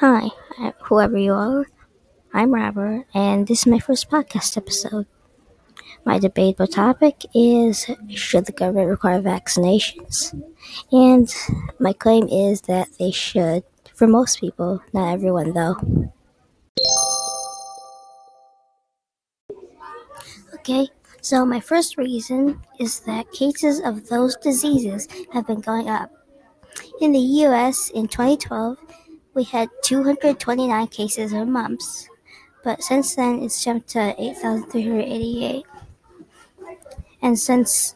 Hi, uh, whoever you are. I'm Robert, and this is my first podcast episode. My debatable topic is Should the government require vaccinations? And my claim is that they should, for most people, not everyone though. Okay, so my first reason is that cases of those diseases have been going up. In the US in 2012, we had 229 cases of mumps, but since then it's jumped to 8,388. And since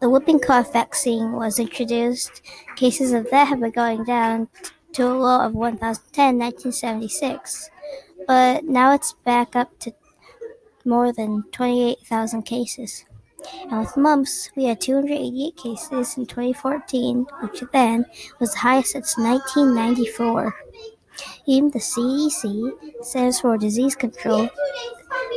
the whooping cough vaccine was introduced, cases of that have been going down to a low of 1,010 in 1976. But now it's back up to more than 28,000 cases. And with mumps, we had 288 cases in 2014, which then was the highest since 1994. Even the CDC, Centers for Disease Control,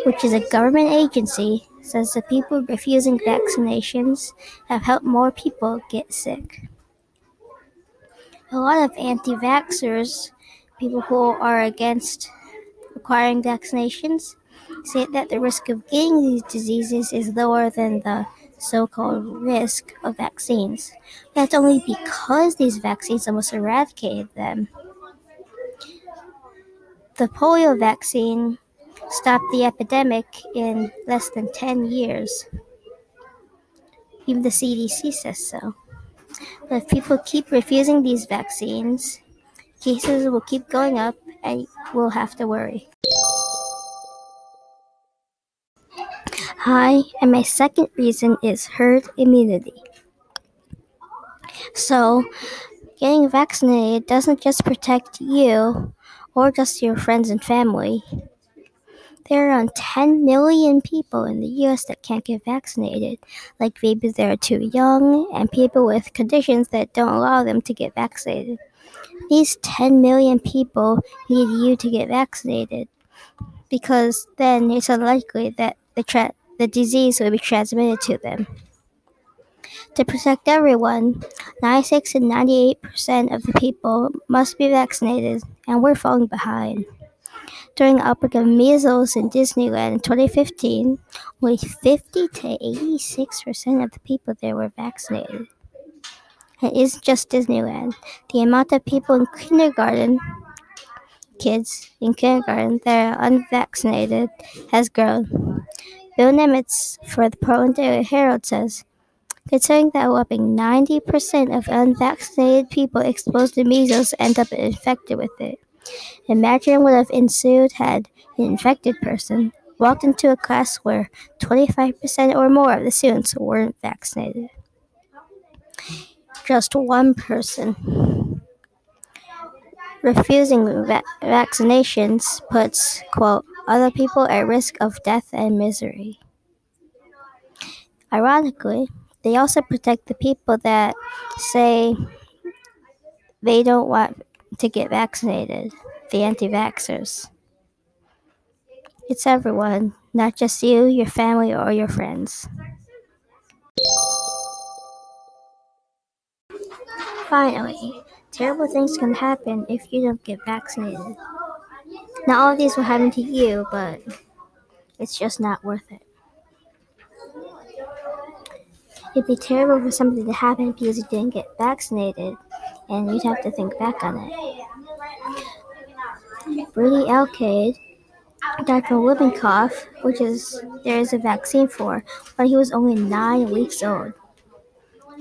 which is a government agency, says the people refusing vaccinations have helped more people get sick. A lot of anti vaxxers, people who are against requiring vaccinations, say that the risk of getting these diseases is lower than the so called risk of vaccines. That's only because these vaccines almost eradicated them. The polio vaccine stopped the epidemic in less than 10 years. Even the CDC says so. But if people keep refusing these vaccines, cases will keep going up and we'll have to worry. Hi, and my second reason is herd immunity. So, getting vaccinated doesn't just protect you or just your friends and family. There are around 10 million people in the US that can't get vaccinated, like babies that are too young and people with conditions that don't allow them to get vaccinated. These 10 million people need you to get vaccinated because then it's unlikely that the tra- the disease will be transmitted to them. To protect everyone, 96 and 98% of the people must be vaccinated, and we're falling behind. During the outbreak of measles in Disneyland in 2015, only 50 to 86% of the people there were vaccinated. It isn't just Disneyland. The amount of people in kindergarten, kids in kindergarten that are unvaccinated, has grown. Bill Nemitz for the Portland Daily Herald says, considering that whopping 90% of unvaccinated people exposed to measles end up infected with it. Imagine what have ensued had an infected person walked into a class where 25% or more of the students weren't vaccinated. Just one person refusing va- vaccinations puts, quote, other people at risk of death and misery. Ironically, they also protect the people that say they don't want to get vaccinated, the anti vaxxers. It's everyone, not just you, your family, or your friends. Finally, terrible things can happen if you don't get vaccinated. Not all of these will happen to you, but it's just not worth it. It'd be terrible for something to happen because you didn't get vaccinated, and you'd have to think back on it. Brady Alcaide died from whooping cough, which is there is a vaccine for, but he was only nine weeks old.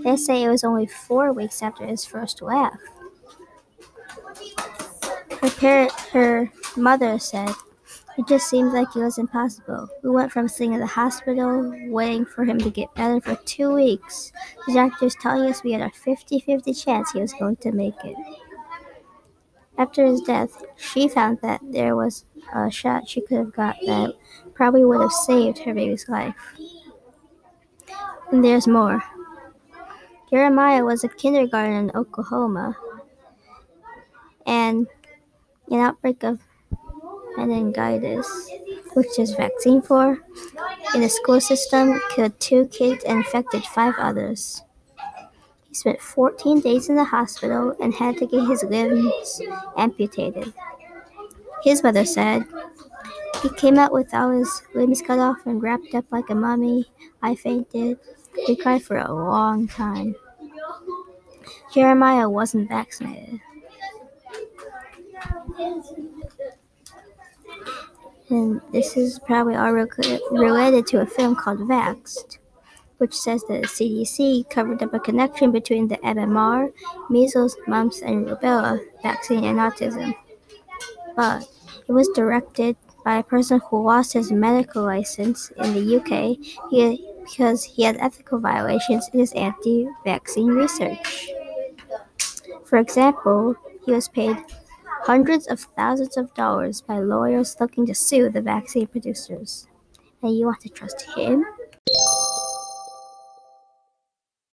They say it was only four weeks after his first laugh. Her parent, her mother said, "It just seemed like it was impossible. We went from sitting in the hospital, waiting for him to get better for two weeks, the doctors telling us we had a 50-50 chance he was going to make it." After his death, she found that there was a shot she could have got that probably would have saved her baby's life. And there's more. Jeremiah was a kindergarten in Oklahoma, and an outbreak of meningitis, which is vaccine for, in the school system killed two kids and infected five others. He spent 14 days in the hospital and had to get his limbs amputated. His mother said, He came out with all his limbs cut off and wrapped up like a mummy. I fainted. We cried for a long time. Jeremiah wasn't vaccinated. And this is probably all related to a film called Vaxxed, which says that the CDC covered up a connection between the MMR, measles, mumps, and rubella vaccine and autism. But it was directed by a person who lost his medical license in the UK because he had ethical violations in his anti vaccine research. For example, he was paid hundreds of thousands of dollars by lawyers looking to sue the vaccine producers. And you want to trust him?